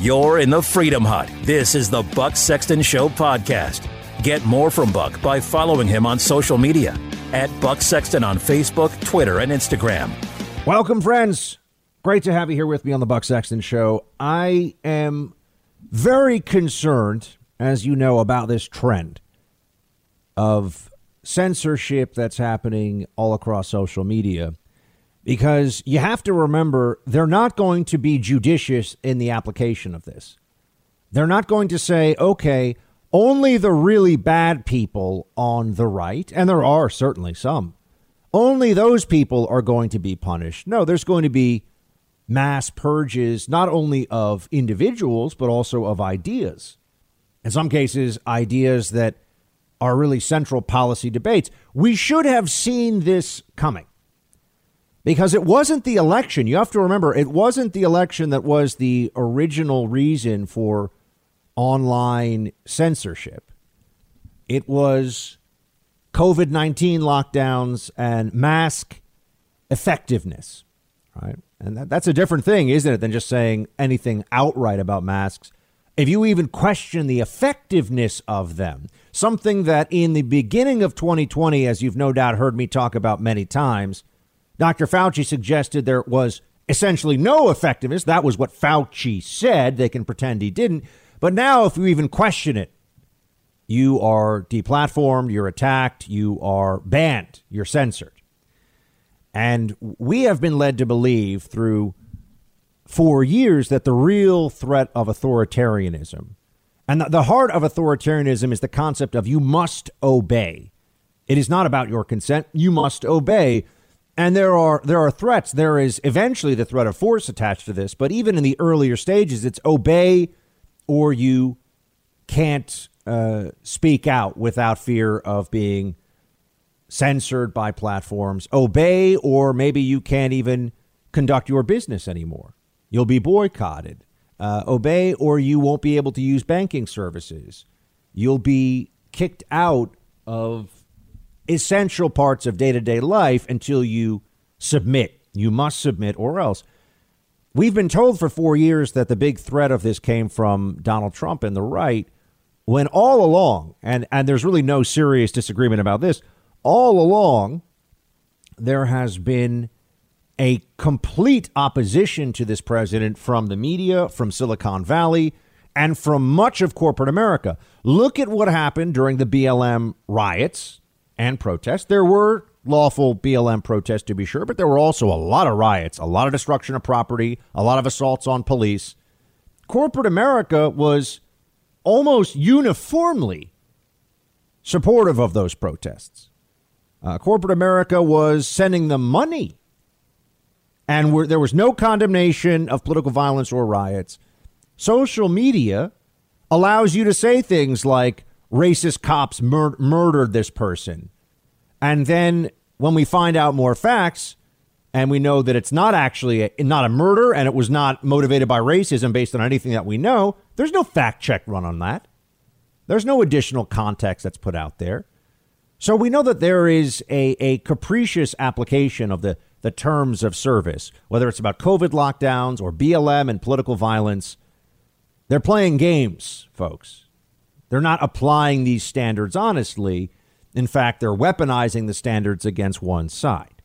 You're in the Freedom Hut. This is the Buck Sexton Show podcast. Get more from Buck by following him on social media at Buck Sexton on Facebook, Twitter, and Instagram. Welcome, friends. Great to have you here with me on the Buck Sexton Show. I am very concerned, as you know, about this trend of censorship that's happening all across social media because you have to remember they're not going to be judicious in the application of this. They're not going to say, okay, only the really bad people on the right, and there are certainly some, only those people are going to be punished. No, there's going to be mass purges, not only of individuals, but also of ideas. In some cases, ideas that are really central policy debates. We should have seen this coming because it wasn't the election. You have to remember, it wasn't the election that was the original reason for online censorship. It was COVID 19 lockdowns and mask effectiveness, right? And that, that's a different thing, isn't it, than just saying anything outright about masks. If you even question the effectiveness of them, something that in the beginning of 2020, as you've no doubt heard me talk about many times, Dr. Fauci suggested there was essentially no effectiveness. That was what Fauci said. They can pretend he didn't. But now, if you even question it, you are deplatformed, you're attacked, you are banned, you're censored. And we have been led to believe through four years that the real threat of authoritarianism and the heart of authoritarianism is the concept of you must obey. It is not about your consent. You must obey. And there are there are threats. There is eventually the threat of force attached to this, but even in the earlier stages, it's obey or you can't uh, speak out without fear of being censored by platforms. Obey, or maybe you can't even conduct your business anymore. You'll be boycotted. Uh, obey, or you won't be able to use banking services. You'll be kicked out of essential parts of day to day life until you submit. You must submit or else. We've been told for four years that the big threat of this came from Donald Trump and the right, when all along, and, and there's really no serious disagreement about this, all along, there has been a complete opposition to this president from the media, from Silicon Valley, and from much of corporate America. Look at what happened during the BLM riots and protests. There were lawful BLM protests, to be sure, but there were also a lot of riots, a lot of destruction of property, a lot of assaults on police. Corporate America was almost uniformly supportive of those protests. Uh, corporate America was sending them money, and there was no condemnation of political violence or riots. Social media allows you to say things like, racist cops mur- murdered this person. And then when we find out more facts and we know that it's not actually a, not a murder and it was not motivated by racism based on anything that we know, there's no fact check run on that. There's no additional context that's put out there. So we know that there is a, a capricious application of the, the terms of service, whether it's about COVID lockdowns or BLM and political violence. They're playing games, folks. They're not applying these standards honestly. In fact, they're weaponizing the standards against one side.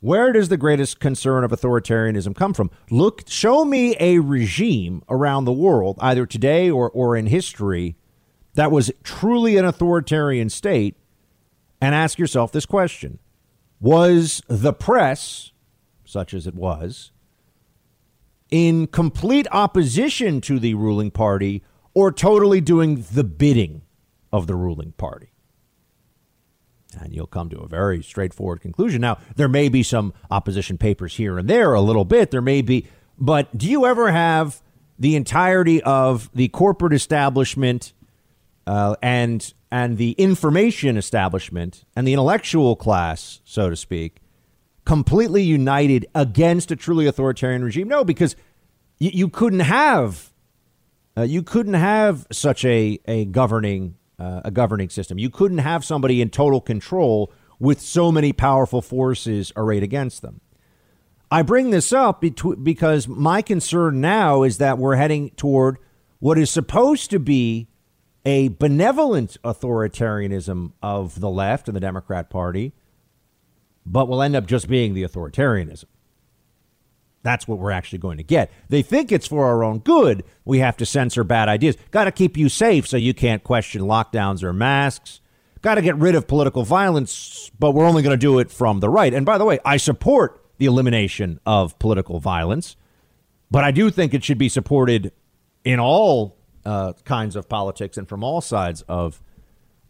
Where does the greatest concern of authoritarianism come from? Look, show me a regime around the world, either today or, or in history, that was truly an authoritarian state, and ask yourself this question Was the press, such as it was, in complete opposition to the ruling party or totally doing the bidding of the ruling party. And you'll come to a very straightforward conclusion. Now, there may be some opposition papers here and there, a little bit. There may be, but do you ever have the entirety of the corporate establishment uh, and and the information establishment and the intellectual class, so to speak, completely united against a truly authoritarian regime? No, because you, you couldn't have uh, you couldn't have such a a governing uh, a governing system. You couldn't have somebody in total control with so many powerful forces arrayed against them. I bring this up because my concern now is that we're heading toward what is supposed to be a benevolent authoritarianism of the left and the Democrat Party, but will end up just being the authoritarianism. That's what we're actually going to get. They think it's for our own good. We have to censor bad ideas. Got to keep you safe so you can't question lockdowns or masks. Got to get rid of political violence, but we're only going to do it from the right. And by the way, I support the elimination of political violence, but I do think it should be supported in all uh, kinds of politics and from all sides of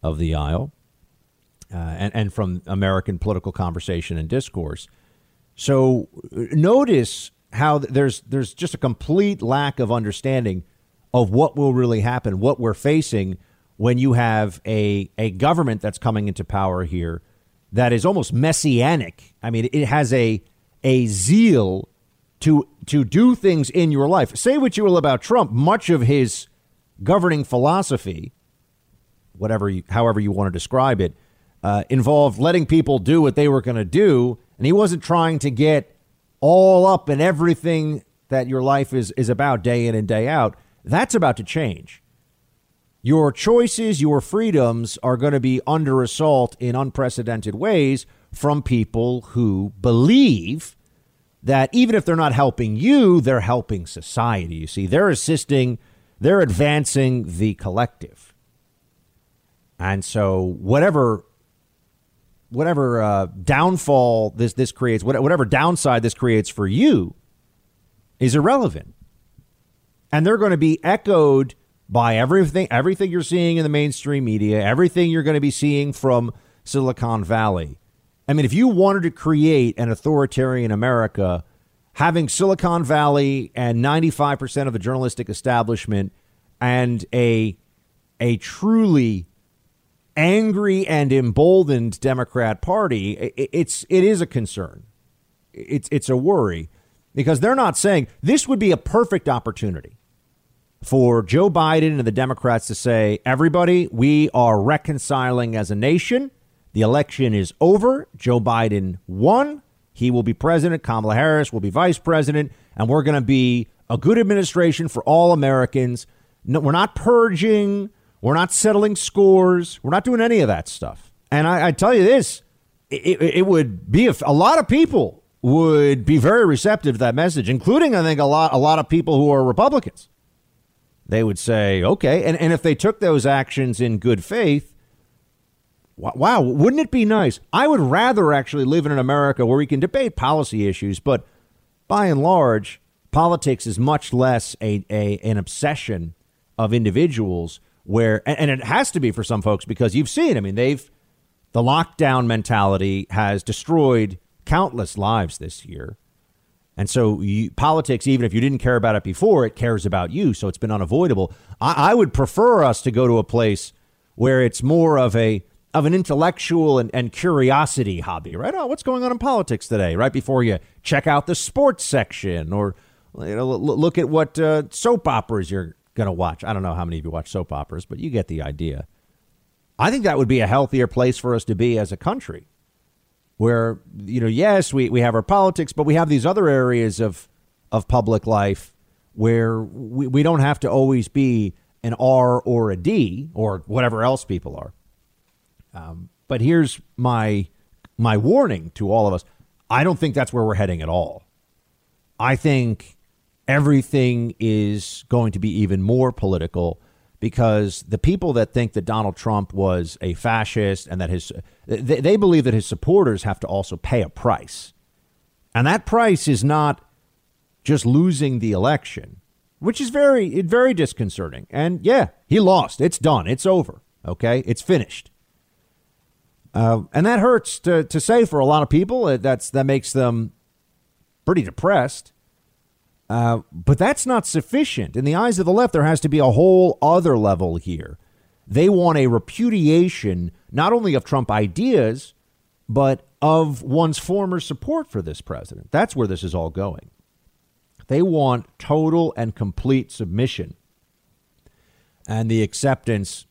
of the aisle, uh, and and from American political conversation and discourse. So notice how there's there's just a complete lack of understanding of what will really happen, what we're facing when you have a a government that's coming into power here that is almost messianic. I mean, it has a a zeal to to do things in your life. Say what you will about Trump, much of his governing philosophy, whatever you, however you want to describe it, uh, involved letting people do what they were going to do, and he wasn't trying to get all up in everything that your life is is about day in and day out. That's about to change. Your choices, your freedoms are going to be under assault in unprecedented ways from people who believe that even if they're not helping you, they're helping society. You see, they're assisting, they're advancing the collective. And so, whatever whatever uh, downfall this this creates, whatever downside this creates for you, is irrelevant, and they're going to be echoed by everything everything you're seeing in the mainstream media, everything you're going to be seeing from Silicon Valley. I mean, if you wanted to create an authoritarian America, having Silicon Valley and 95% of the journalistic establishment and a a truly angry and emboldened Democrat Party, it's it is a concern. It's it's a worry because they're not saying this would be a perfect opportunity for Joe Biden and the Democrats to say, everybody, we are reconciling as a nation. The election is over. Joe Biden won. He will be president. Kamala Harris will be vice president. And we're going to be a good administration for all Americans. No, we're not purging. We're not settling scores. We're not doing any of that stuff. And I, I tell you this, it, it would be a, a lot of people would be very receptive to that message, including I think a lot a lot of people who are Republicans. They would say, okay, and, and if they took those actions in good faith, wow, wouldn't it be nice? I would rather actually live in an America where we can debate policy issues, but by and large, politics is much less a, a an obsession of individuals where and, it has to be for some folks because you've seen i mean they've the lockdown mentality has destroyed countless lives this year. And so you, politics even if you didn't care about it before it cares about you so it's been unavoidable. I, I would prefer us to go to a place where it's more of a of an intellectual and, and curiosity hobby right? Oh what's going on in politics today right before you check out the sports section or you know, look at what uh, soap operas you're going to watch. I don't know how many of you watch soap operas, but you get the idea. I think that would be a healthier place for us to be as a country where, you know, yes, we, we have our politics, but we have these other areas of, of public life where we, we don't have to always be an R or a D or whatever else people are. Um, but here's my my warning to all of us. I don't think that's where we're heading at all. I think everything is going to be even more political because the people that think that Donald Trump was a fascist and that his they, they, believe that his supporters have to also pay a price. And that price is not just losing the election, which is very very disconcerting. And yeah, he lost. It's done. It's over. Okay? It's finished. Uh, and that hurts to, to say for a lot of people. That's that makes them pretty depressed. Uh, but that's not sufficient. In the eyes of the left, there has to be a whole other level here. They want a repudiation not only of Trump ideas, but of one's former support for this president. That's where this is all going. They want total and complete submission and the acceptance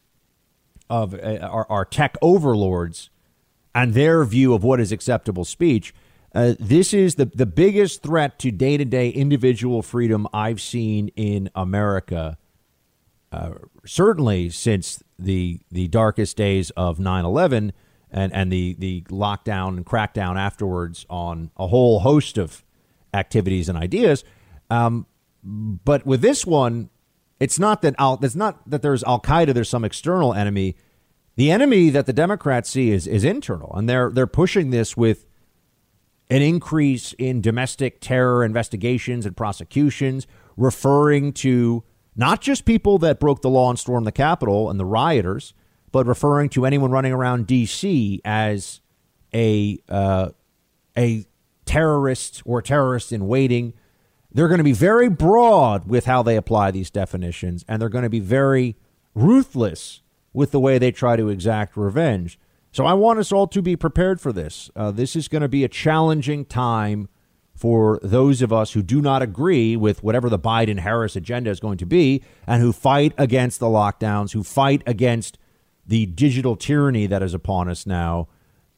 of uh, our, our tech overlords and their view of what is acceptable speech Uh, this is the, the biggest threat to day to day individual freedom I've seen in America, uh, certainly since the, the darkest days of 9 11 and, and the, the lockdown and crackdown afterwards on a whole host of activities and ideas. Um, but with this one, it's not that Al, it's not that there's Al Qaeda, there's some external enemy. The enemy that the Democrats see is is internal, and they're they're pushing this with an increase in domestic terror investigations and prosecutions, referring to not just people that broke the law and stormed the Capitol and the rioters, but referring to anyone running around D.C. as a uh, a terrorist or terrorist in waiting they're going to be very broad with how they apply these definitions, and they're going to be very ruthless with the way they try to exact revenge. So I want us all to be prepared for this. Uh, this is going to be a challenging time for those of us who do not agree with whatever the Biden Harris agenda is going to be and who fight against the lockdowns, who fight against the digital tyranny that is upon us now.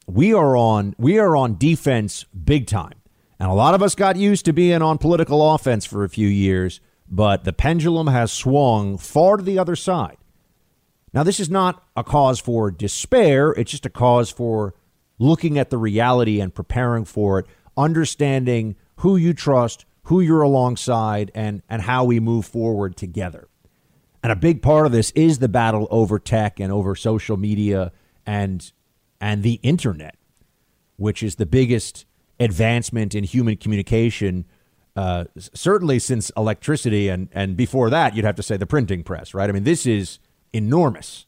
We are on we are on defense big time. And a lot of us got used to being on political offense for a few years, but the pendulum has swung far to the other side. Now, this is not a cause for despair, it's just a cause for looking at the reality and preparing for it, understanding who you trust, who you're alongside, and, and how we move forward together. And a big part of this is the battle over tech and over social media and and the internet, which is the biggest advancement in human communication, uh, certainly since electricity, and and before that, you'd have to say the printing press, right? I mean, this is enormous,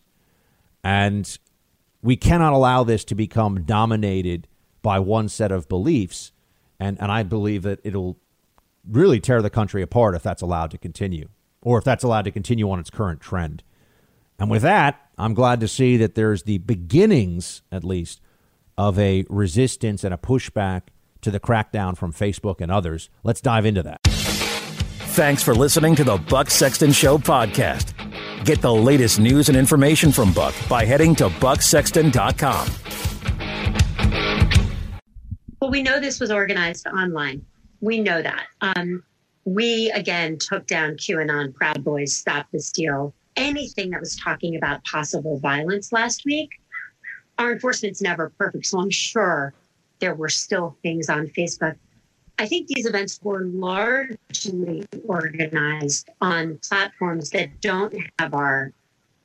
and we cannot allow this to become dominated by one set of beliefs, and and I believe that it'll really tear the country apart if that's allowed to continue, or if that's allowed to continue on its current trend. And with that, I'm glad to see that there's the beginnings, at least, of a resistance and a pushback to the crackdown from Facebook and others. Let's dive into that. Thanks for listening to the Buck Sexton Show podcast. Get the latest news and information from Buck by heading to bucksexton.com. Well, we know this was organized online. We know that. Um, we again took down QAnon, Proud Boys, Stop the Steal, anything that was talking about possible violence last week. Our enforcement's never perfect, so I'm sure there were still things on Facebook. I think these events were largely organized on platforms that don't have our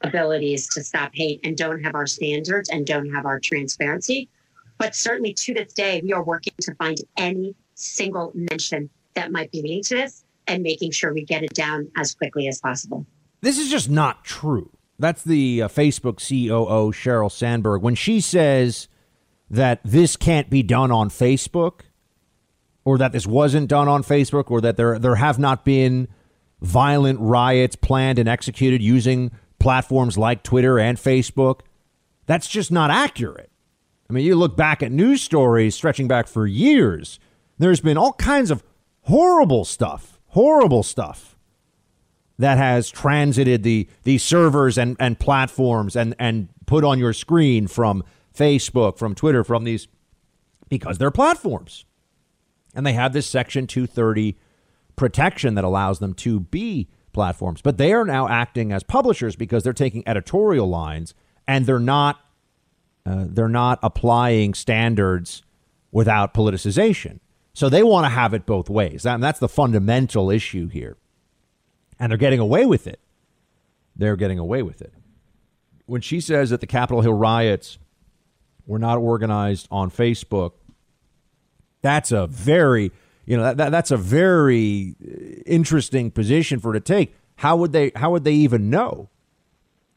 abilities to stop hate and don't have our standards and don't have our transparency. But certainly to this day, we are working to find any single mention that might be leading to this and making sure we get it down as quickly as possible. This is just not true. That's the uh, Facebook COO, Sheryl Sandberg. When she says that this can't be done on Facebook or that this wasn't done on Facebook or that there there have not been violent riots planned and executed using platforms like Twitter and Facebook. That's just not accurate. I mean, you look back at news stories stretching back for years, there's been all kinds of horrible stuff, horrible stuff that has transited the the servers and, and platforms and, and put on your screen from Facebook, from Twitter, from these, because they're platforms. And they have this Section 230 protection that allows them to be platforms. But they are now acting as publishers because they're taking editorial lines and they're not uh, they're not applying standards without politicization. So they want to have it both ways. And that's the fundamental issue here. And they're getting away with it. They're getting away with it. When she says that the Capitol Hill riots were not organized on Facebook. That's a very, you know, that, that, that's a very interesting position for to take. How would they how would they even know?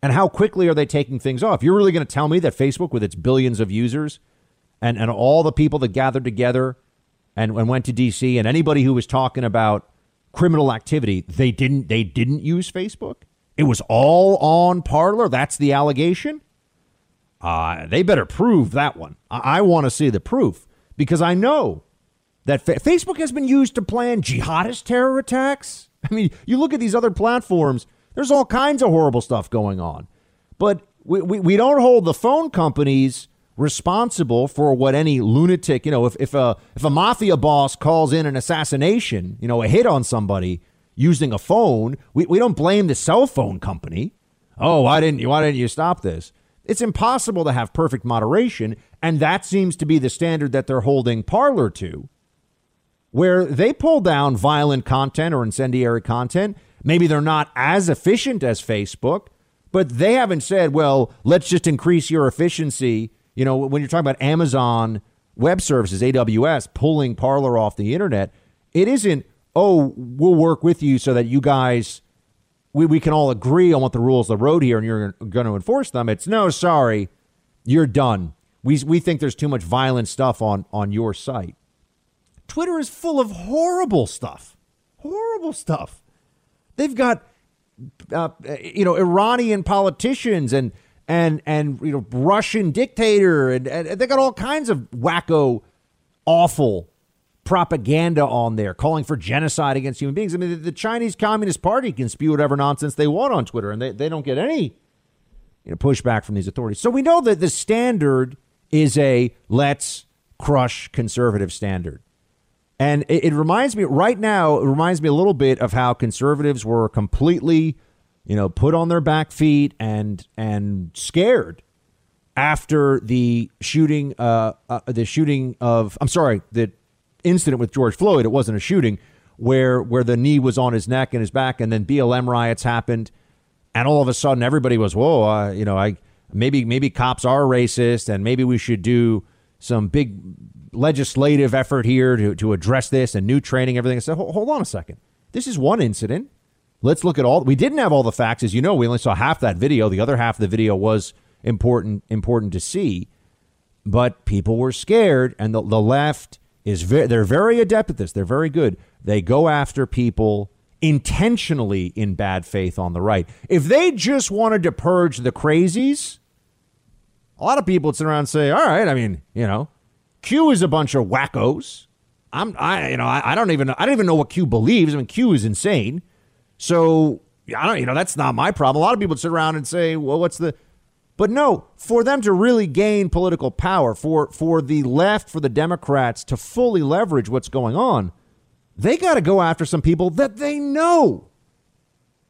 And how quickly are they taking things off? You're really going to tell me that Facebook with its billions of users and and all the people that gathered together and, and went to DC and anybody who was talking about criminal activity, they didn't they didn't use Facebook? It was all on Parler. That's the allegation. Uh, they better prove that one. I, I want to see the proof because I know that fa- Facebook has been used to plan jihadist terror attacks. I mean, you look at these other platforms, there's all kinds of horrible stuff going on. But we, we, we don't hold the phone companies responsible for what any lunatic, you know, if, if a if a mafia boss calls in an assassination, you know, a hit on somebody using a phone, we, we don't blame the cell phone company. Oh, why didn't you why didn't you stop this? It's impossible to have perfect moderation, and that seems to be the standard that they're holding Parler to, where they pull down violent content or incendiary content. Maybe they're not as efficient as Facebook, but they haven't said, well, let's just increase your efficiency. You know, when you're talking about Amazon Web Services, AWS, pulling Parler off the internet, it isn't, oh, we'll work with you so that you guys we, we can all agree on what the rules of the road here and you're going to enforce them. It's no, sorry, you're done. We, we think there's too much violent stuff on, on your site. Twitter is full of horrible stuff. Horrible stuff. They've got, uh, you know, Iranian politicians and and and you know Russian dictator and, and they got all kinds of wacko, awful propaganda on there calling for genocide against human beings. I mean, the, the, Chinese Communist Party can spew whatever nonsense they want on Twitter, and they, they don't get any you know, pushback from these authorities. So we know that the standard is a let's crush conservative standard. And it, it reminds me right now, it reminds me a little bit of how conservatives were completely, you know, put on their back feet and and scared after the shooting, uh, uh, the shooting of, I'm sorry, the incident with George Floyd. It wasn't a shooting where where the knee was on his neck and his back, and then BLM riots happened, and all of a sudden everybody was, whoa, uh, you know, I maybe maybe cops are racist, and maybe we should do some big legislative effort here to to address this and new training, everything. I said, hold, on a second, this is one incident. Let's look at all. We didn't have all the facts, as you know. We only saw half that video. The other half of the video was important important to see, but people were scared, and the, the left is very, they're very adept at this. They're very good. They go after people intentionally in bad faith on the right. If they just wanted to purge the crazies, a lot of people would sit around and say, "All right, I mean, you know, Q is a bunch of wackos. I'm, I, you know, I, I don't even, I don't even know what Q believes. I mean, Q is insane. So I don't, you know, that's not my problem. A lot of people would sit around and say, well, what's the but no, for them to really gain political power, for for the left, for the Democrats to fully leverage what's going on, they got to go after some people that they know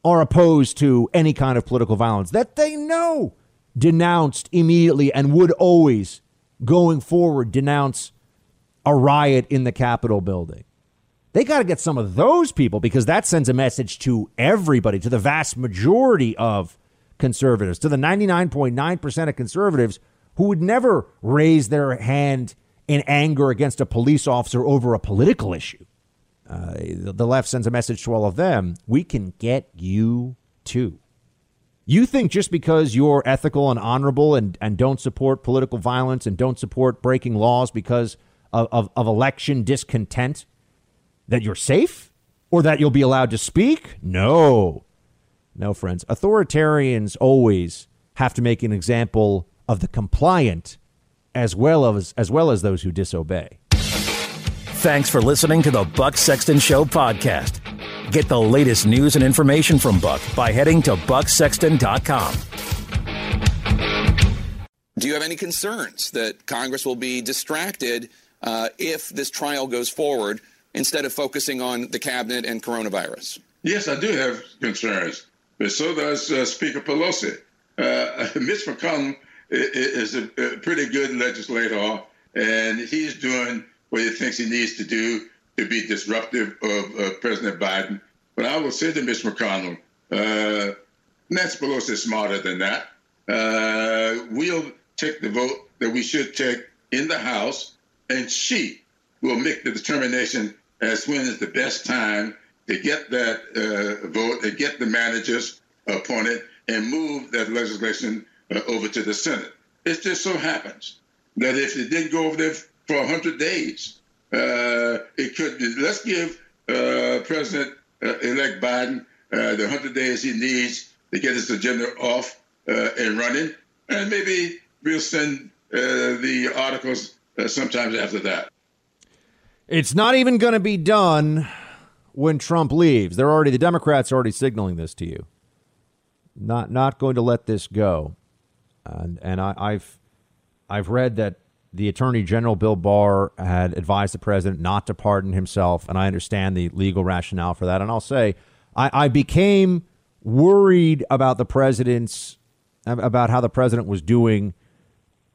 are opposed to any kind of political violence, that they know denounced immediately and would always, going forward, denounce a riot in the Capitol building. They got to get some of those people because that sends a message to everybody, to the vast majority of conservatives, to the 99.9% of conservatives who would never raise their hand in anger against a police officer over a political issue. Uh, the left sends a message to all of them we can get you too. You think just because you're ethical and honorable and, and don't support political violence and don't support breaking laws because of, of, of election discontent that you're safe or that you'll be allowed to speak? No. No, friends. Authoritarians always have to make an example of the compliant as well as as well as those who disobey. Thanks for listening to the Buck Sexton Show podcast. Get the latest news and information from Buck by heading to bucksexton.com. Do you have any concerns that Congress will be distracted uh, if this trial goes forward instead of focusing on the cabinet and coronavirus? Yes, I do have concerns but so does uh, Speaker Pelosi. Uh, Mitch McConnell is a, a, pretty good legislator, and he's doing what he thinks he needs to do to be disruptive of uh, President Biden. But I will say to Mitch McConnell, uh, Nancy Pelosi is smarter than that. Uh, we'll take the vote that we should take in the House, and she will make the determination as when is the best time to get that uh, vote and get the managers appointed and move that legislation uh, over to the Senate. It just so happens that if it didn't go over there for 100 days, uh, it could. Let's give uh, President-elect uh, Biden uh, the 100 days he needs to get his agenda off and running, and maybe we'll send the articles sometimes after that. It's not even going to be done when Trump leaves. They're already the Democrats are already signaling this to you. Not not going to let this go. And and I, I've I've read that the Attorney General Bill Barr had advised the president not to pardon himself, and I understand the legal rationale for that. And I'll say, I, I became worried about the president's about how the president was doing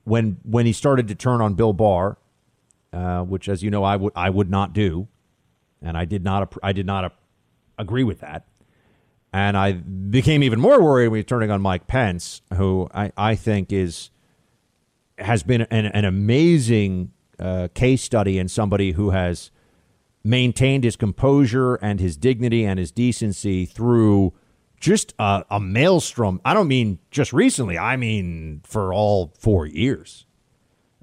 when when he started to turn on Bill Barr, uh, which, as you know, I would I would not do, and I did not I did not agree with that. And I became even more worried when he turning on Mike Pence, who I, I think is has been an, an amazing uh, case study in somebody who has maintained his composure and his dignity and his decency through just a, a, maelstrom. I don't mean just recently, I mean for all four years.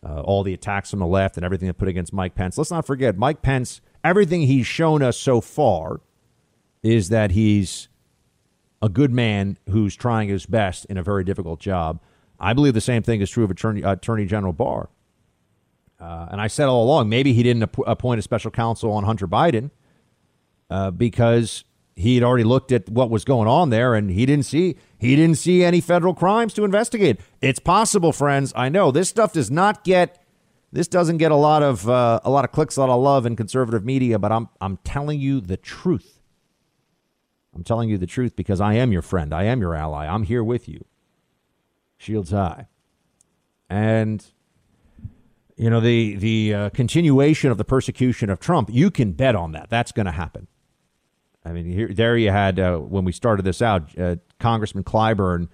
Uh, all the attacks from the left and everything they put against Mike Pence. Let's not forget, Mike Pence, everything he's shown us so far is that he's a good man who's trying his best in a very difficult job. I believe the same thing is true of Attorney, Attorney General Barr. Uh, and I said all along, maybe he didn't ap- appoint a special counsel on Hunter Biden uh, because he had already looked at what was going on there, and he didn't see he didn't see any federal crimes to investigate. It's possible, friends. I know this stuff does not get this doesn't get a lot of uh, a lot of clicks, a lot of love in conservative media, but I'm I'm telling you the truth. I'm telling you the truth because I am your friend. I am your ally. I'm here with you shields high. And you know the the uh, continuation of the persecution of Trump, you can bet on that. That's going to happen. I mean, here, there you had uh, when we started this out, uh, Congressman Clyburn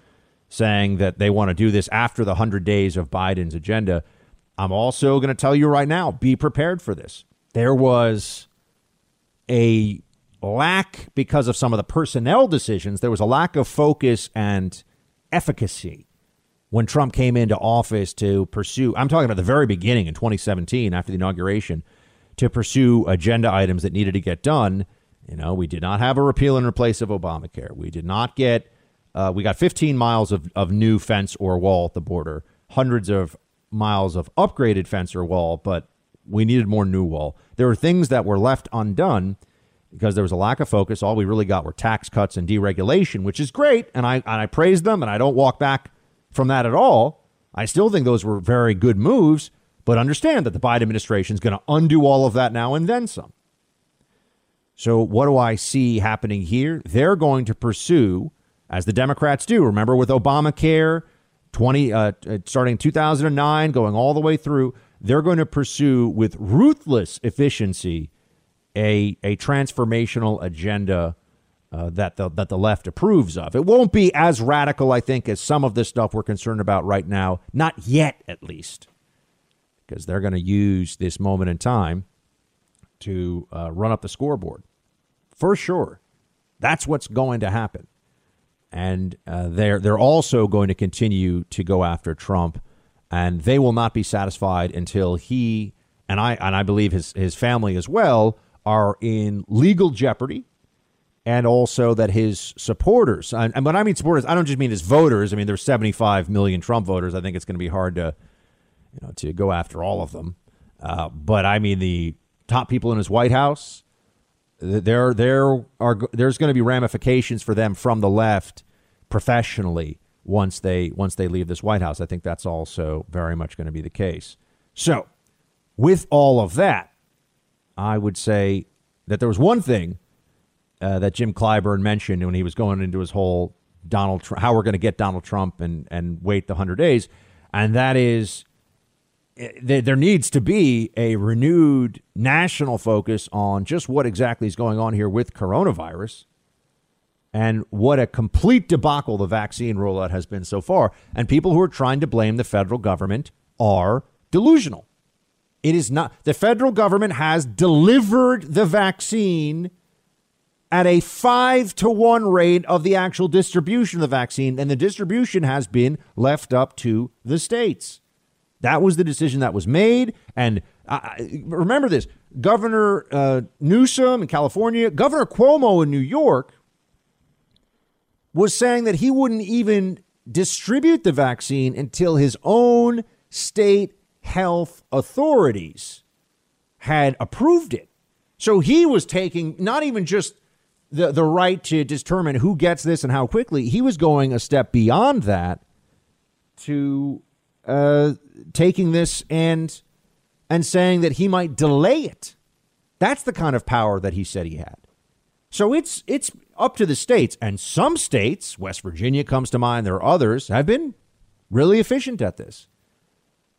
saying that they want to do this after the hundred days of Biden's agenda. I'm also going to tell you right now: be prepared for this. There was a lack because of some of the personnel decisions. There was a lack of focus and efficacy when Trump came into office to pursue, I'm talking about the very beginning in 2017 after the inauguration, to pursue agenda items that needed to get done. You know, we did not have a repeal and replace of Obamacare. We did not get, uh, we got 15 miles of, of new fence or wall at the border, hundreds of miles of upgraded fence or wall, but we needed more new wall. There were things that were left undone because there was a lack of focus. All we really got were tax cuts and deregulation, which is great, and I and I praise them, and I don't walk back from that at all. I still think those were very good moves, but understand that the Biden administration is going to undo all of that now and then some. So, what do I see happening here? They're going to pursue, as the Democrats do. Remember with Obamacare, 20 uh, uh starting 2009, going all the way through, they're going to pursue with ruthless efficiency a a transformational agenda uh, that the that the left approves of. It won't be as radical, I think, as some of this stuff we're concerned about right now. Not yet, at least, because they're going to use this moment in time to uh, run up the scoreboard for sure. That's what's going to happen, and uh, they're they're also going to continue to go after Trump, and they will not be satisfied until he and I and I believe his his family as well are in legal jeopardy and also that his supporters, and when I mean supporters, I don't just mean his voters. I mean there's 75 million Trump voters. I think it's going to be hard to, you know, to go after all of them. Uh, but I mean the top people in his White House. There, there are there's going to be ramifications for them from the left professionally once they once they leave this White House. I think that's also very much going to be the case. So, with all of that, I would say that there was one thing uh, that Jim Clyburn mentioned when he was going into his whole Donald Trump, how we're going to get Donald Trump and and wait the hundred days, and that is eh, there needs to be a renewed national focus on just what exactly is going on here with coronavirus and what a complete debacle the vaccine rollout has been so far. And people who are trying to blame the federal government are delusional. It is not the federal government has delivered the vaccine at a five to one rate of the actual distribution of the vaccine, and the distribution has been left up to the states. That was the decision that was made. And uh, remember this Governor uh, Newsom in California, Governor Cuomo in New York was saying that he wouldn't even distribute the vaccine until his own state health authorities had approved it. So he was taking not even just the the right to determine who gets this and how quickly. He was going a step beyond that to uh, taking this and and saying that he might delay it. That's the kind of power that he said he had. So it's it's up to the states, and some states, West Virginia comes to mind. There are others have been really efficient at this.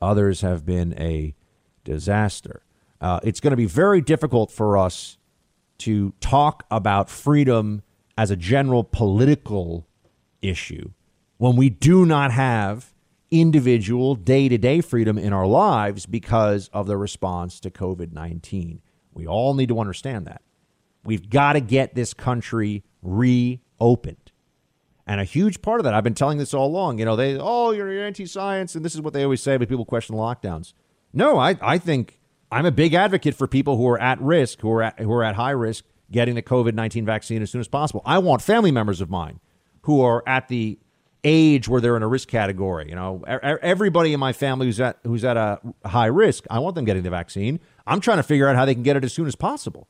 Others have been a disaster. Uh, it's going to be very difficult for us to talk about freedom as a general political issue when we do not have individual day to day freedom in our lives because of the response to COVID 19. We all need to understand that. We've got to get this country reopened. And a huge part of that, I've been telling this all along, you know, they, oh, you're anti science, and this is what they always say, but people question lockdowns. No, I, I think I'm a big advocate for people who are at risk, who are at, who are at high risk, getting the COVID 19 vaccine as soon as possible. I want family members of mine who are at the age where they're in a risk category. You know, everybody in my family who's at who's at a high risk, I want them getting the vaccine. I'm trying to figure out how they can get it as soon as possible.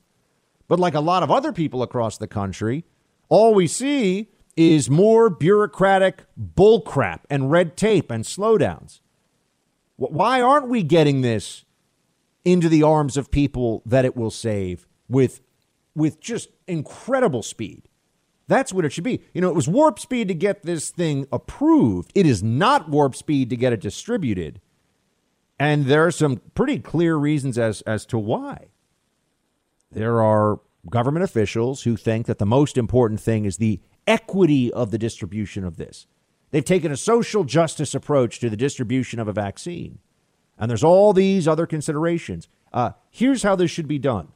But like a lot of other people across the country, all we see is more bureaucratic bullcrap and red tape and slowdowns. Why aren't we getting this into the arms of people that it will save with with just incredible speed. That's what it should be. You know, it was warp speed to get this thing approved. It is not warp speed to get it distributed. And there are some pretty clear reasons as as to why. There are government officials who think that the most important thing is the equity of the distribution of this. They've taken a social justice approach to the distribution of a vaccine. And there's all these other considerations. Uh, here's how this should be done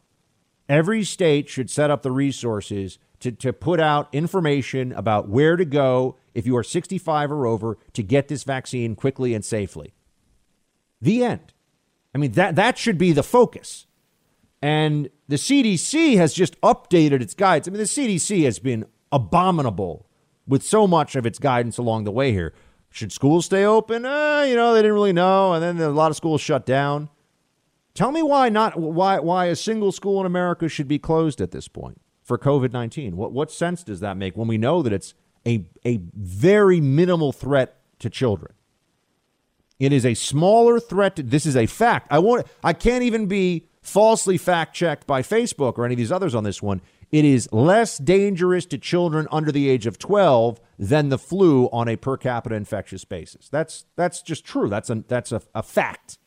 every state should set up the resources to, to put out information about where to go if you are 65 or over to get this vaccine quickly and safely. The end. I mean, that, that should be the focus. And the CDC has just updated its guides. I mean, the CDC has been abominable with so much of its guidance along the way here. Should schools stay open? Uh, you know, they didn't really know, and then a lot of schools shut down. Tell me why not why why a single school in America should be closed at this point for COVID nineteen. What what sense does that make when we know that it's a a very minimal threat to children? It is a smaller threat. To, this is a fact. I want. I can't even be falsely fact checked by Facebook or any of these others on this one it is less dangerous to children under the age of 12 than the flu on a per capita infectious basis. That's that's just true. That's a that's a, a fact.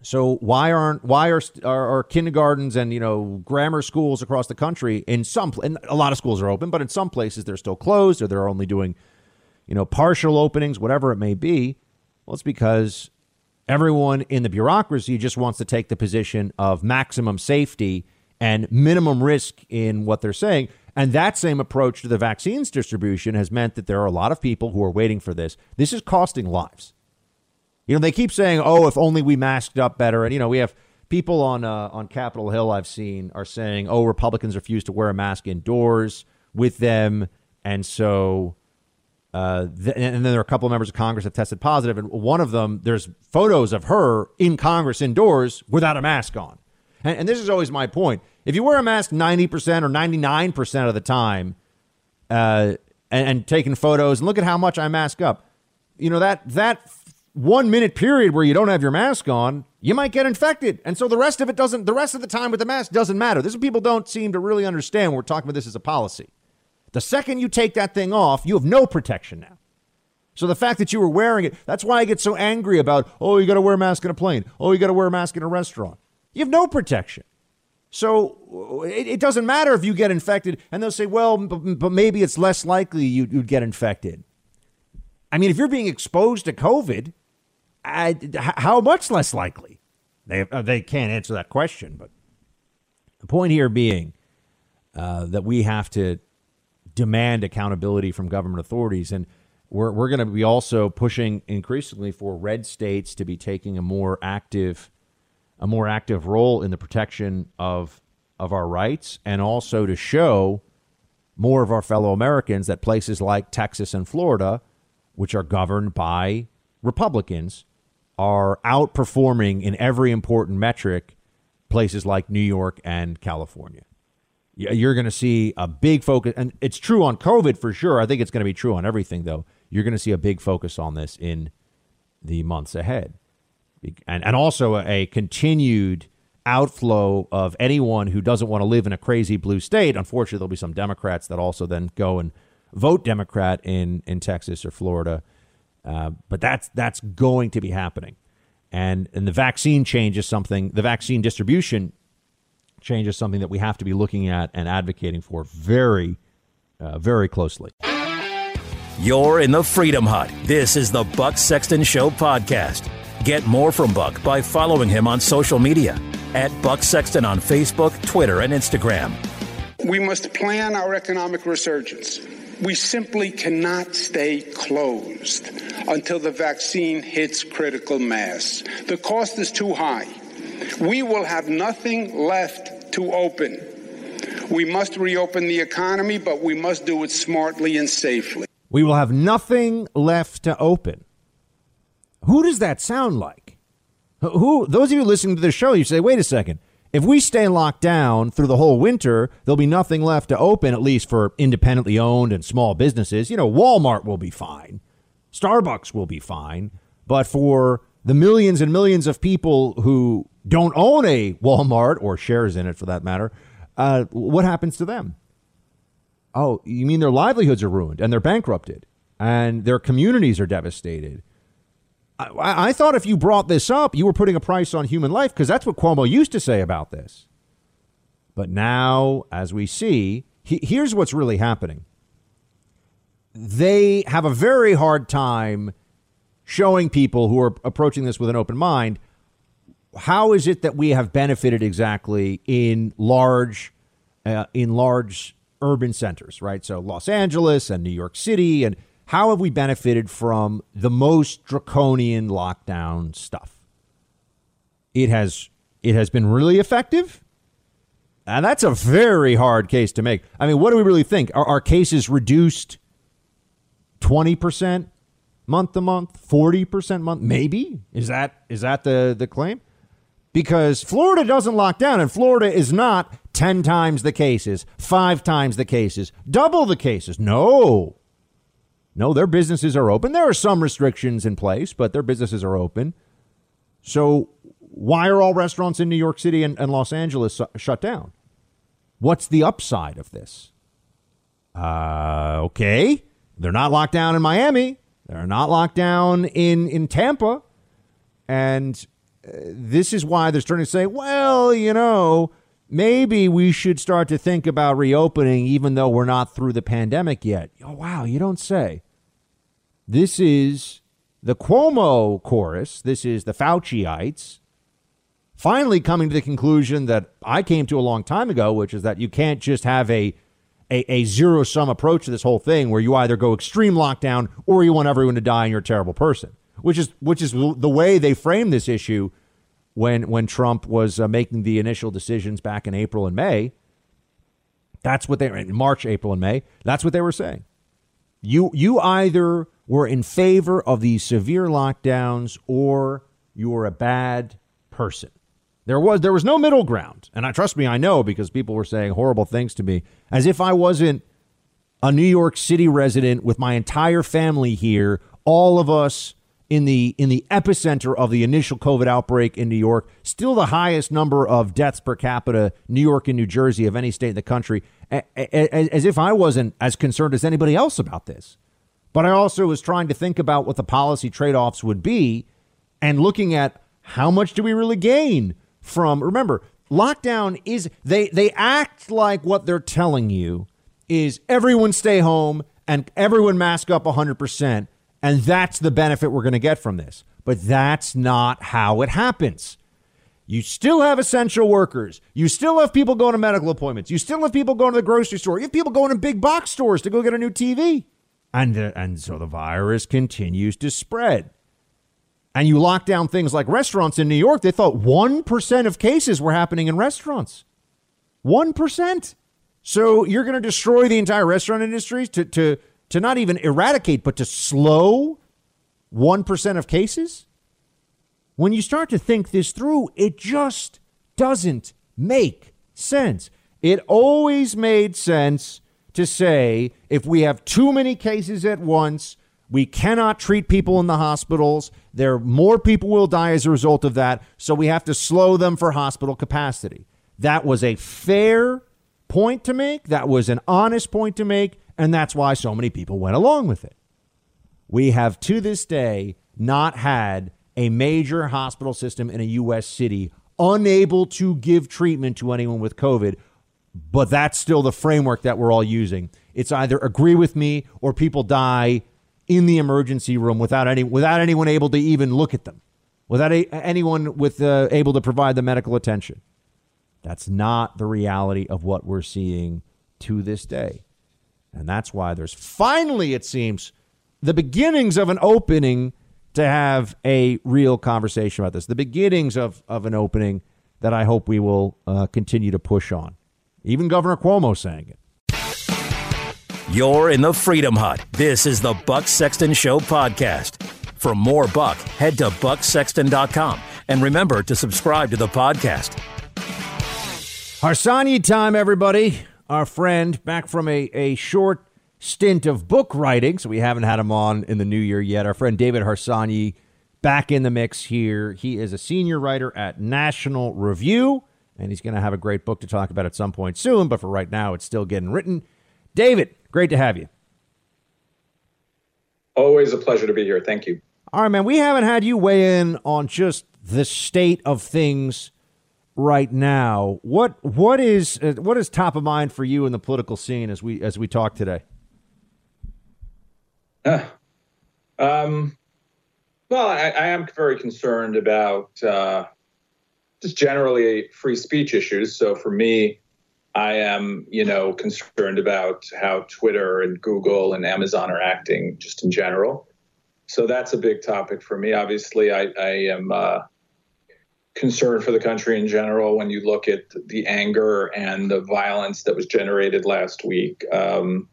So why aren't why are, are, are kindergartens and you know grammar schools across the country in some and a lot of schools are open, but in some places they're still closed or they're only doing you know partial openings, whatever it may be. Well, it's because everyone in the bureaucracy just wants to take the position of maximum safety and minimum risk in what they're saying. And that same approach to the vaccines distribution has meant that there are a lot of people who are waiting for this. This is costing lives. You know, they keep saying, "Oh, if only we masked up better." And you know, we have people on uh, on Capitol Hill I've seen are saying, "Oh, Republicans refuse to wear a mask indoors with them," and so. Uh, th- and then there are a couple of members of Congress have tested positive, and one of them, there's photos of her in Congress indoors without a mask on. And, and this is always my point. If you wear a mask 90% or 99% of the time uh, and, and taking photos, and look at how much I mask up, you know, that, that one minute period where you don't have your mask on, you might get infected. And so the rest of it doesn't, the rest of the time with the mask doesn't matter. This is people don't seem to really understand when we're talking about this as a policy. The second you take that thing off, you have no protection now. So the fact that you were wearing it, that's why I get so angry about, oh, you got to wear a mask in a plane. Oh, you got to wear a mask in a restaurant. You have no protection. So it, it, doesn't matter if you get infected, and they'll say, well, but, but maybe it's less likely you, would get infected. I mean, if you're being exposed to COVID, I, how much less likely? They, uh, they can't answer that question. But the point here being uh, that we have to demand accountability from government authorities. And we're, we're going to be also pushing increasingly for red states to be taking a more active a more active role in the protection of of our rights and also to show more of our fellow Americans that places like Texas and Florida, which are governed by Republicans, are outperforming in every important metric places like New York and California. You're going to see a big focus, and it's true on COVID for sure. I think it's going to be true on everything, though. You're going to see a big focus on this in the months ahead. And, and also a, continued outflow of anyone who doesn't want to live in a crazy blue state. Unfortunately, there'll be some Democrats that also then go and vote Democrat in, in Texas or Florida. Uh, but that's that's going to be happening, and and the vaccine change is something. The vaccine distribution change is something that we have to be looking at and advocating for very, uh, very closely. You're in the Freedom Hut. This is the Buck Sexton Show podcast. Get more from Buck by following him on social media at Buck Sexton on Facebook, Twitter, and Instagram. We must plan our economic resurgence. We simply cannot stay closed until the vaccine hits critical mass. The cost is too high. We will have nothing left to open. We must reopen the economy, but we must do it smartly and safely. We will have nothing left to open. Who does that sound like? Who those of you listening to the show, you say, wait a second. If we stay locked down through the whole winter, there'll be nothing left to open, at least for independently owned and small businesses. You know, Walmart will be fine. Starbucks will be fine. But for the millions and millions of people who don't own a Walmart or shares in it for that matter, uh, what happens to them? Oh, you mean their livelihoods are ruined and they're bankrupted and their communities are devastated. I, I thought if you brought this up, you were putting a price on human life because that's what Cuomo used to say about this. But now, as we see, he, here's what's really happening. They have a very hard time showing people who are approaching this with an open mind how is it that we have benefited exactly in large uh, in large urban centers, right? So Los Angeles and New York City, and how have we benefited from the most draconian lockdown stuff? It has it has been really effective. And that's a very hard case to make. I mean, what do we really think? Are our cases reduced 20% month to month, 40% month? Maybe. Is that is that the the claim? Because Florida doesn't lock down and Florida is not 10 times the cases, five times the cases, double the cases. No. No, their businesses are open. There are some restrictions in place, but their businesses are open. So, why are all restaurants in New York City and, and Los Angeles shut down? What's the upside of this? Uh, okay. They're not locked down in Miami. They're not locked down in, in Tampa. And uh, this is why they're starting to say, well, you know, maybe we should start to think about reopening even though we're not through the pandemic yet. Oh, wow, you don't say. This is the Cuomo chorus. This is the Fauciites finally coming to the conclusion that I came to a long time ago, which is that you can't just have a a, a zero sum approach to this whole thing where you either go extreme lockdown or you want everyone to die and you're a terrible person, which is which is the way they framed this issue when when Trump was uh, making the initial decisions back in April and May. That's what they in March, April, and May. That's what they were saying. You you either were in favor of these severe lockdowns or you were a bad person. There was there was no middle ground, and I trust me, I know because people were saying horrible things to me, as if I wasn't a New York City resident with my entire family here, all of us in the in the epicenter of the initial COVID outbreak in New York, still the highest number of deaths per capita, New York and New Jersey of any state in the country, as if I wasn't as concerned as anybody else about this. But I also was trying to think about what the policy trade offs would be and looking at how much do we really gain from remember, lockdown is they they act like what they're telling you is everyone stay home and everyone mask up 100% and that's the benefit we're going to get from this. But that's not how it happens. You still have essential workers. You still have people going to medical appointments. You still have people going to the grocery store. You have people going to big box stores to go get a new TV. And, and so the virus continues to spread. And you lock down things like restaurants in New York. They thought 1% of cases were happening in restaurants. 1%. So you're going to destroy the entire restaurant industry to, to, to not even eradicate, but to slow 1% of cases? When you start to think this through, it just doesn't make sense. It always made sense to say if we have too many cases at once, We cannot treat people in the hospitals. There more people will die as a result of that, so we have to slow them for hospital capacity. That was a fair point to make. That was an honest point to make, and that's why so many people went along with it. We have to this day not had a major hospital system in a US city unable to give treatment to anyone with COVID, but that's still the framework that we're all using. It's either agree with me or people die in the emergency room without any without anyone able to even look at them, without a, anyone with uh, able to provide the medical attention. That's not the reality of what we're seeing to this day. And that's why there's finally, it seems, the beginnings of an opening to have a real conversation about this, the beginnings of, of an opening that I hope we will uh, continue to push on. Even Governor Cuomo saying it. You're in the Freedom Hut. This is the Buck Sexton Show podcast. For more Buck, head to bucksexton.com and remember to subscribe to the podcast. Harsanyi time, everybody. Our friend back from a, a short stint of book writing, so we haven't had him on in the new year yet. Our friend David Harsanyi back in the mix here. He is a senior writer at National Review, and he's going to have a great book to talk about at some point soon, but for right now, it's still getting written. David, great to have you. Always a pleasure to be here. Thank you. All right, man. We haven't had you weigh in on just the state of things right now. What what is uh, what is top of mind for you in the political scene as we as we talk today? Uh, um, well, I, I, am very concerned about uh, just generally free speech issues. So for me, I am, you know, concerned about how Twitter and Google and Amazon are acting just in general. So that's a big topic for me. Obviously, I, I am uh, concern for the country in general when you look at the anger and the violence that was generated last week um,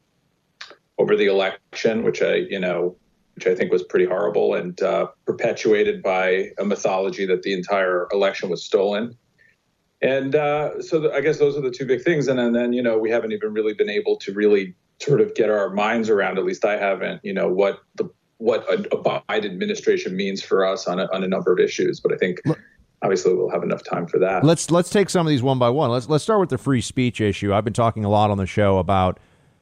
over the election, which I, you know, which I think was pretty horrible and uh, perpetuated by a mythology that the entire election was stolen. And uh, so the, I guess those are the two big things. And, and then, you know, we haven't even really been able to really sort of get our minds around, at least I haven't, you know, what the what a, a Biden administration means for us on a, on a number of issues. But I think obviously we'll have enough time for that. Let's let's take some of these one by one. Let's let's start with the free speech issue. I've been talking a lot on the show about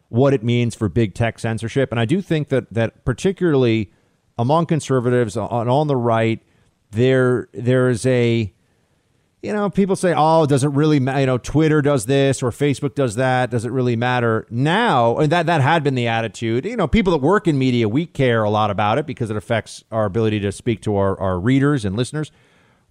what it means for big tech censorship, and I do think that that particularly among conservatives on on the right, there there is a you know, people say, "Oh, does it really matter?" You know, Twitter does this or Facebook does that. Does it really matter now? And that that had been the attitude. You know, people that work in media, we care a lot about it because it affects our ability to speak to our, our readers and listeners.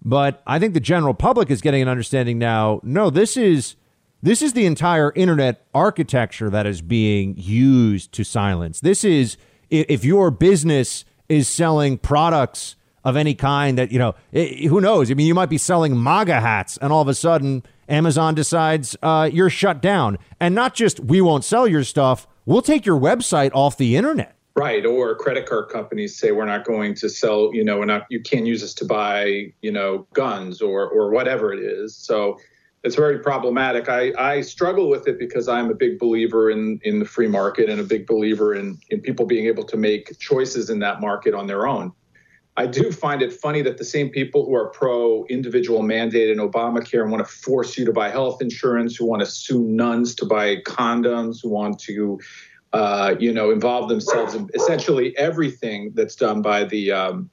But I think the general public is getting an understanding now. No, this is this is the entire internet architecture that is being used to silence. This is if your business is selling products of any kind that you know, who knows? I mean, you might be selling MAGA hats, and all of a sudden Amazon decides uh, you're shut down, and not just we won't sell your stuff, we'll take your website off the internet. Right. Or credit card companies say we're not going to sell, you know, we're not you can't use us to buy, you know, guns or or whatever it is. So it's very problematic. I, I struggle with it because I'm a big believer in in the free market and a big believer in in people being able to make choices in that market on their own. I do find it funny that the same people who are pro individual mandate and Obamacare and want to force you to buy health insurance, who want to sue nuns to buy condoms, who want to uh, you know, involve themselves in essentially everything that's done by the um,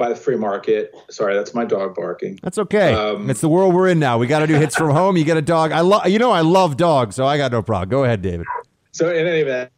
by the free market. Sorry, that's my dog barking. That's okay. Um, it's the world we're in now. We got to do hits from home. You get a dog. I love. You know, I love dogs, so I got no problem. Go ahead, David. So in any event,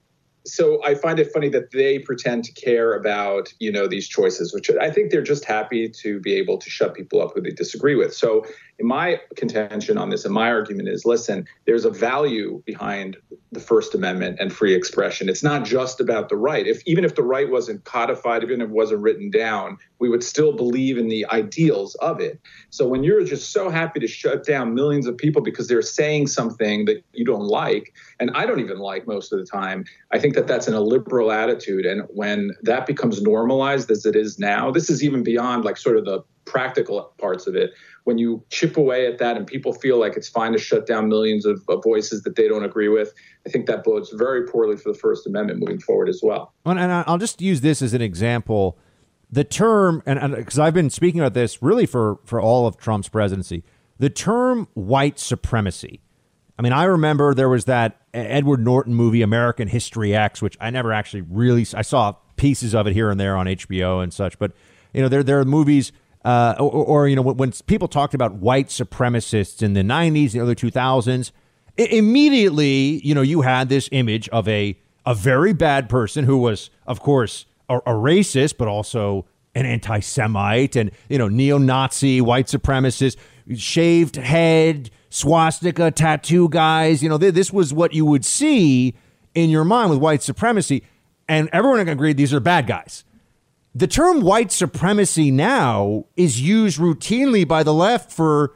so I find it funny that they pretend to care about you know these choices, which I think they're just happy to be able to shut people up who they disagree with. So my contention on this and my argument is, listen, there's a value behind the First Amendment and free expression. It's not just about the right. If even if the right wasn't codified, even if it wasn't written down, we would still believe in the ideals of it. So when you're just so happy to shut down millions of people because they're saying something that you don't like, and I don't even like most of the time, I think that that's an illiberal attitude. And when that becomes normalized as it is now, this is even beyond like sort of the practical parts of it. When you chip away at that and people feel like it's fine to shut down millions of, of voices that they don't agree with, I think that bodes very poorly for the First Amendment moving forward as well. And I'll just use this as an example. The term, and because I've been speaking about this really for, for all of Trump's presidency, the term white supremacy. I mean, I remember there was that Edward Norton movie, American History X, which I never actually really I saw pieces of it here and there on HBO and such. But you know, there there are movies, uh, or, or, you know, when, people talked about white supremacists in the '90s, the early 2000s, immediately, you know, you had this image of a a very bad person who was, of course, a, a racist, but also an anti-Semite and you know neo-Nazi, white supremacist, shaved head, swastika tattoo guys. You know, th- this was what you would see in your mind with white supremacy, and everyone agreed these are bad guys. The term white supremacy now is used routinely by the left for,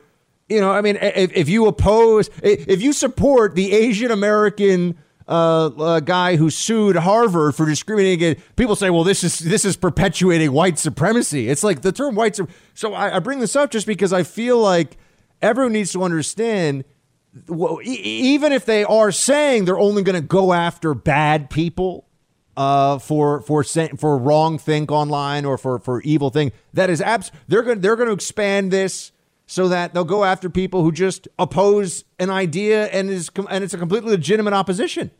you know, I mean, if, if you oppose, if you support the Asian American uh, uh, guy who sued Harvard for discriminating against people say, well, this is this is perpetuating white supremacy. It's like the term white. So I, I bring this up just because I feel like everyone needs to understand. Well, e- even if they are saying they're only going to go after bad people uh, for for for wrong think online or for for evil thing, that is abs. They're going they're going to expand this so that they'll go after people who just oppose an idea and is and it's a completely legitimate opposition.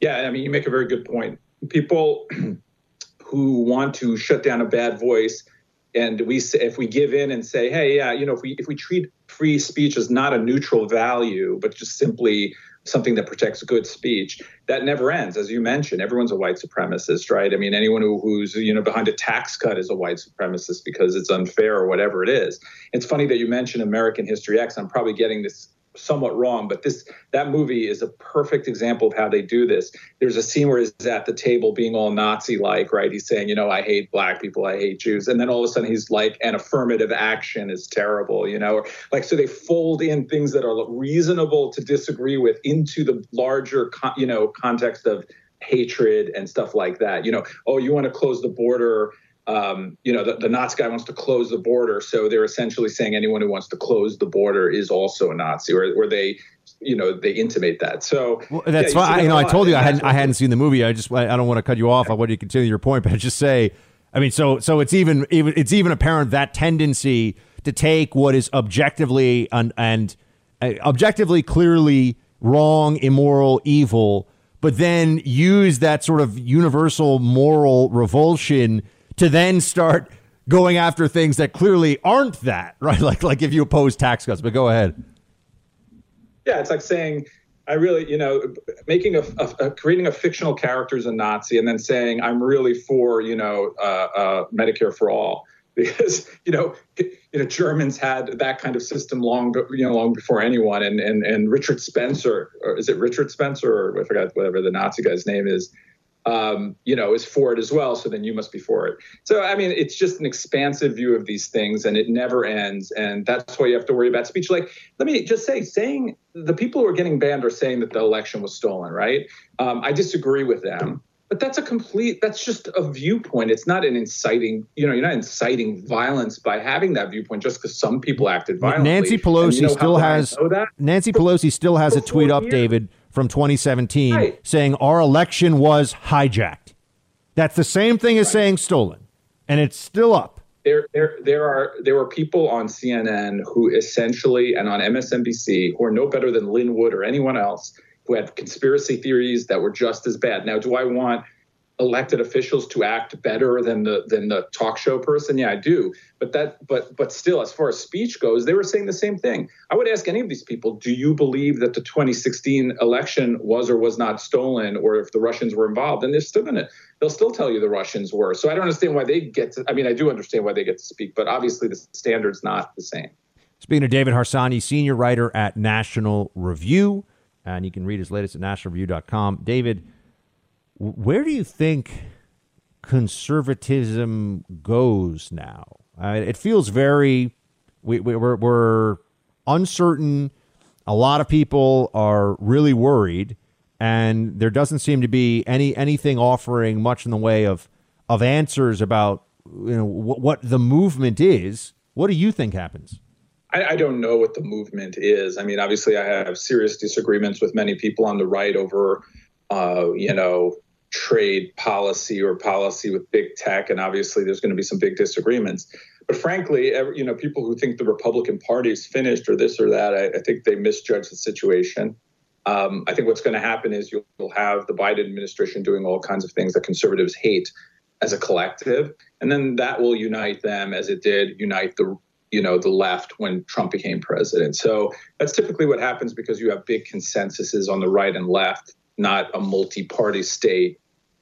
Yeah, I mean, you make a very good point. People who want to shut down a bad voice, and we if we give in and say, hey, yeah, you know, if we if we treat free speech as not a neutral value, but just simply something that protects good speech that never ends. As you mentioned everyone's a white supremacist right? I mean anyone who, who's you know behind a tax cut is a white supremacist because it's unfair or whatever it is. It's funny that you mentioned american history x. I'm probably getting this somewhat wrong, but this that movie is a perfect example of how they do this. There's a scene where he's at the table being all Nazi like, right? He's saying, you know, I hate black people, I hate Jews, and then all of a sudden he's like, an affirmative action is terrible, you know, like so they fold in things that are reasonable to disagree with into the larger, you know, context of hatred and stuff like that. You know, oh, you want to close the border um, you know, the, the Nazi guy wants to close the border. So they're essentially saying anyone who wants to close the border is also a Nazi, or, or they, you know, they intimate that. So well, that's yeah, fine. You, you know, I told you I hadn't, I hadn't seen the movie. I just, I don't want to cut you off. I want you to continue your point, but I just say, I mean, so, so it's even, even, it's even apparent that tendency to take what is objectively and, and uh, objectively clearly wrong, immoral, evil, but then use that sort of universal moral revulsion to then start going after things that clearly aren't that, right? Like like if you oppose tax cuts, but go ahead. Yeah, it's like saying I really, you know, making a, a, a, creating a fictional character as a Nazi and then saying I'm really for, you know, uh, uh, Medicare for all because you know, you know, Germans had that kind of system long, you know, long before anyone. And and and Richard Spencer, or is it Richard Spencer, or I forgot whatever the Nazi guy's name is, um, you know, is for it as well. So then you must be for it. So, I mean, it's just an expansive view of these things and it never ends. And that's why you have to worry about speech. Like, let me just say, saying the people who are getting banned are saying that the election was stolen, right? Um, I disagree with them. But that's a complete, that's just a viewpoint. It's not an inciting, you know, you're not inciting violence by having that viewpoint just because some people acted violently. Nancy Pelosi you know still has, Nancy Pelosi still has a tweet up. David from 2017 right. saying our election was hijacked. That's the same thing as right. saying stolen, and it's still up. There, there, there are there were people on CNN who essentially and on MSNBC who are no better than Lin Wood or anyone else who had conspiracy theories that were just as bad. Now, do I want elected officials to act better than the than the talk show person? Yeah i do. But that but but still as far as speech goes they were saying the same thing. I would ask any of these people do you believe that the 2016 election was or was not stolen? Or if the russians were involved and they're still gonna they'll still tell you the russians were. So i don't understand why they get to i mean i do understand why they get to speak but obviously the standard's not the same. Speaking of david harsanyi senior writer at national review. And you can read his latest at nationalreview.com david where do you think conservatism goes now? Uh, it feels very we, we we're, we're uncertain. A lot of people are really worried, and there doesn't seem to be any anything offering much in the way of of answers about you know what, what the movement is What do you think happens? I, I, don't know what the movement is. I mean, obviously, I have serious disagreements with many people on the right over, uh, you know, trade policy or policy with big tech, and obviously, there's going to be some big disagreements. But frankly, every, you know, people who think the Republican Party is finished or this or that, I, I think they misjudge the situation. Um, I think what's going to happen is you'll, have the Biden administration doing all kinds of things that conservatives hate as a collective, and then that will unite them as it did unite the you know the left when Trump became president. So that's typically what happens because you have big consensuses on the right and left, not a multi-party state,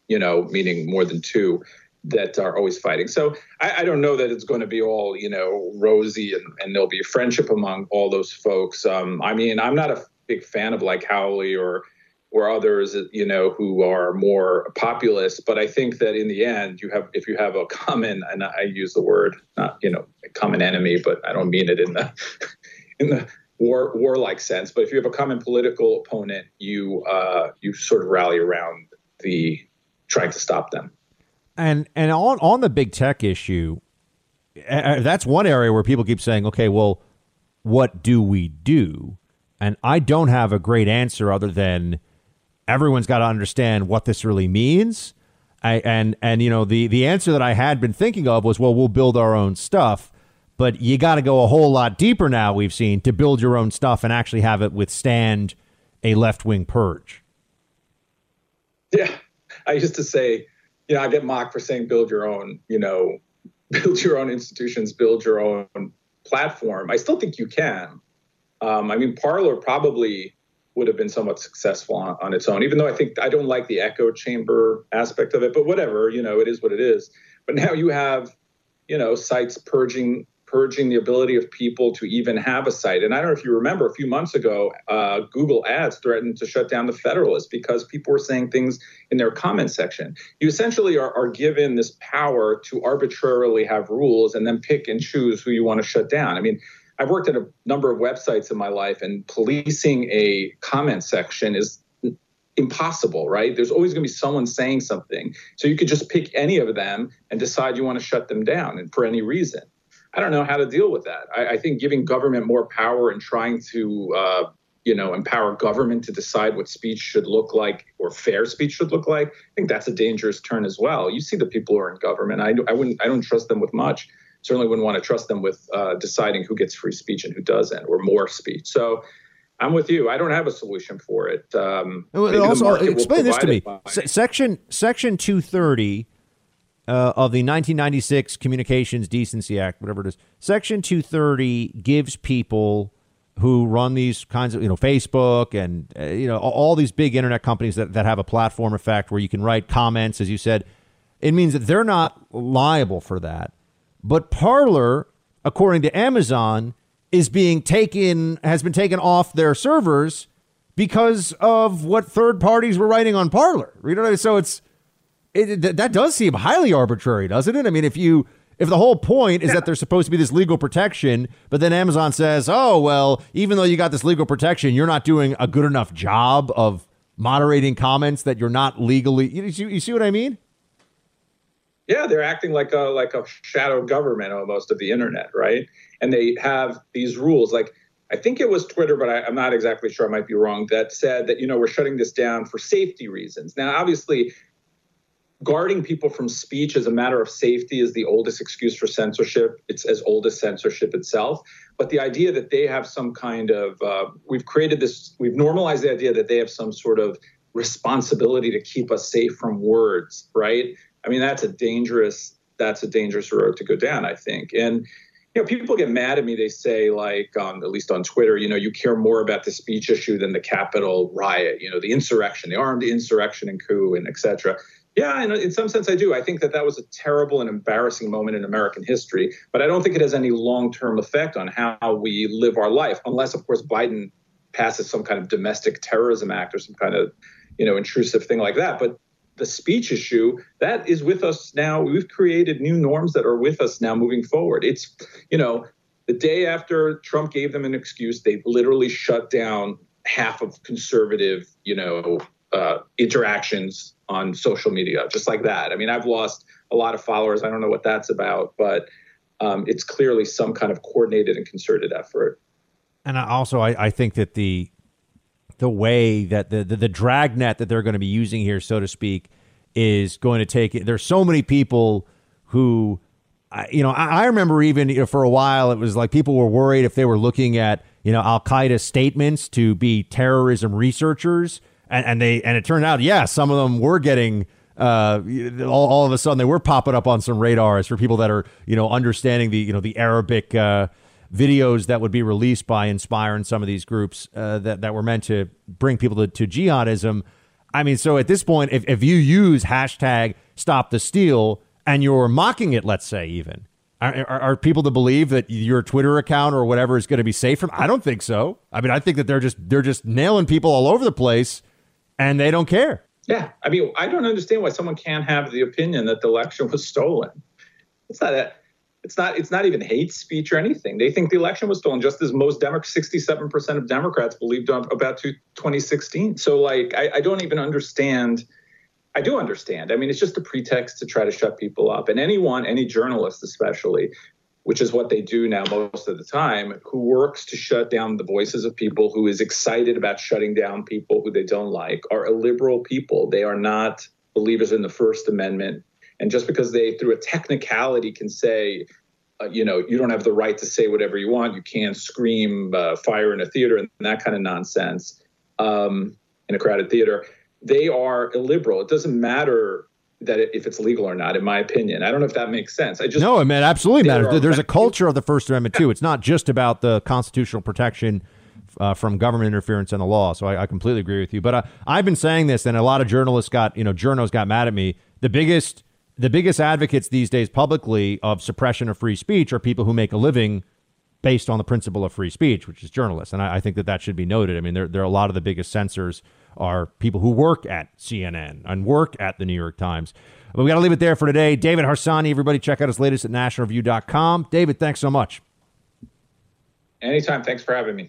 you know, meaning more than two that are always fighting. So I, I don't know that it's going to be all you know rosy and, and there'll be friendship among all those folks. Um, I mean, I'm not a big fan of like Hawley or or others, you know, who are more populist. But I think that in the end, you have if you have a common, and I use the word not you know common enemy, but I don't mean it in the in the war warlike sense. But if you have a common political opponent, you uh, you sort of rally around the trying to stop them. And and on on the big tech issue, that's one area where people keep saying, okay, well, what do we do? And I don't have a great answer other than everyone's got to understand what this really means. I, and and you know the the answer that I had been thinking of was well we'll build our own stuff, but you got to go a whole lot deeper now. We've seen to build your own stuff and actually have it withstand a left wing purge. Yeah, I used to say, you know, I get mocked for saying build your own, you know, build your own institutions, build your own platform. I still think you can. Um, I mean, Parler probably would have been somewhat successful on, on its own, even though I think I don't like the echo chamber aspect of it, but whatever, you know, it is what it is. But now you have, you know, sites purging purging the ability of people to even have a site. And I don't know if you remember a few months ago, uh, Google Ads threatened to shut down the Federalist because people were saying things in their comment section. You essentially are, are given this power to arbitrarily have rules and then pick and choose who you want to shut down. I mean, I've worked at a number of websites in my life, and policing a comment section is impossible, right? There's always going to be someone saying something. So you could just pick any of them and decide you want to shut them down and for any reason. I don't know how to deal with that. I, I think giving government more power and trying to, uh, you know, empower government to decide what speech should look like or fair speech should look like. I think that's a dangerous turn as well. You see the people who are in government. I, I wouldn't. I don't trust them with much certainly wouldn't want to trust them with uh, deciding who gets free speech and who doesn't, or more speech. So I'm with you. I don't have a solution for it. Um, also, explain this to me. section Section 230 uh, of the 1996 Communications Decency Act, whatever it is. Section 230 gives people who run these kinds of, you know, Facebook and uh, you know all these big internet companies that, that have a platform effect where you can write comments, as you said. It means that they're not liable for that. But Parler, according to Amazon, is being taken has been taken off their servers because of what third parties were writing on Parler. You know, so it's it, that does seem highly arbitrary, doesn't it? I mean, if you if the whole point is yeah. that there's supposed to be this legal protection, but then Amazon says, "Oh, well, even though you got this legal protection, you're not doing a good enough job of moderating comments that you're not legally." You, you see what I mean? Yeah, they're acting like a like a shadow government almost of the internet, right? And they have these rules. Like I think it was Twitter, but I, am not exactly sure. I might be wrong. That said that you know we're shutting this down for safety reasons. Now, obviously, guarding people from speech as a matter of safety is the oldest excuse for censorship. It's as old as censorship itself. But the idea that they have some kind of uh, we've created this, we've normalized the idea that they have some sort of responsibility to keep us safe from words, right? I mean, that's a dangerous that's a dangerous road to go down, I think. And you know, people get mad at me. They say, like, um, at least on Twitter, you know, you care more about the speech issue than the Capitol riot. You know, the insurrection, the armed insurrection and coup, and etc. Yeah, and in some sense, I do. I think that that was a terrible and embarrassing moment in American history, but I don't think it has any long-term effect on how we live our life, unless, of course, Biden passes some kind of domestic terrorism act or some kind of, you know, intrusive thing like that. But the speech issue that is with us now we've created new norms that are with us now moving forward it's you know the day after trump gave them an excuse they literally shut down half of conservative you know uh, interactions on social media just like that i mean i've lost a lot of followers i don't know what that's about but um, it's clearly some kind of coordinated and concerted effort. And I also, I, I think that the the way that the, the the dragnet that they're going to be using here, so to speak, is going to take it. There's so many people who, you know, I, I remember even you know, for a while it was like people were worried if they were looking at you know Al Qaeda statements to be terrorism researchers, and, and they and it turned out, yeah, some of them were getting. Uh, all, all of a sudden, they were popping up on some radars for people that are, you know, understanding the, you know, the Arabic uh, videos that would be released by Inspire and some of these groups uh, that that were meant to bring people to, to jihadism. I mean, so at this point, if, if you use hashtag Stop the Steal and you're mocking it, let's say even, are, are, are, people to believe that your Twitter account or whatever is going to be safe from? I don't think so. I mean, I think that they're just they're just nailing people all over the place, and they don't care. Yeah, I mean, I don't understand why someone can't have the opinion that the election was stolen. It's not that. It's not. It's not even hate speech or anything. They think the election was stolen, just as most Democrats, sixty-seven percent of Democrats believed about 2016. So, like, I, I don't even understand I do understand. I mean, it's just a pretext to try to shut people up. And anyone, any journalist especially, which is what they do now most of the time, who works to shut down the voices of people, who is excited about shutting down people who they don't like, are illiberal people. They are not believers in the First Amendment. And just because they, through a technicality, can say, uh, you know, you don't have the right to say whatever you want, you can't scream uh, fire in a theater and that kind of nonsense um, in a crowded theater they are illiberal. It doesn't matter that if it's legal or not, in my opinion. I don't know if that makes sense. I just no, man, absolutely matters. There's a culture of the First Amendment too. It's not just about the constitutional protection uh, from government interference in the law. So I, I completely agree with you. But uh, I've been saying this, and a lot of journalists got you know journalists got mad at me. The biggest the biggest advocates these days publicly of suppression of free speech are people who make a living based on the principle of free speech, which is journalists. And I, I think that that should be noted. I mean, there, there are a lot of the biggest censors are people who work at CNN and work at the New York Times. But we got to leave it there for today. David Harsanyi, everybody check out his latest at nationalreview.com. David, thanks so much. Anytime. Thanks for having me.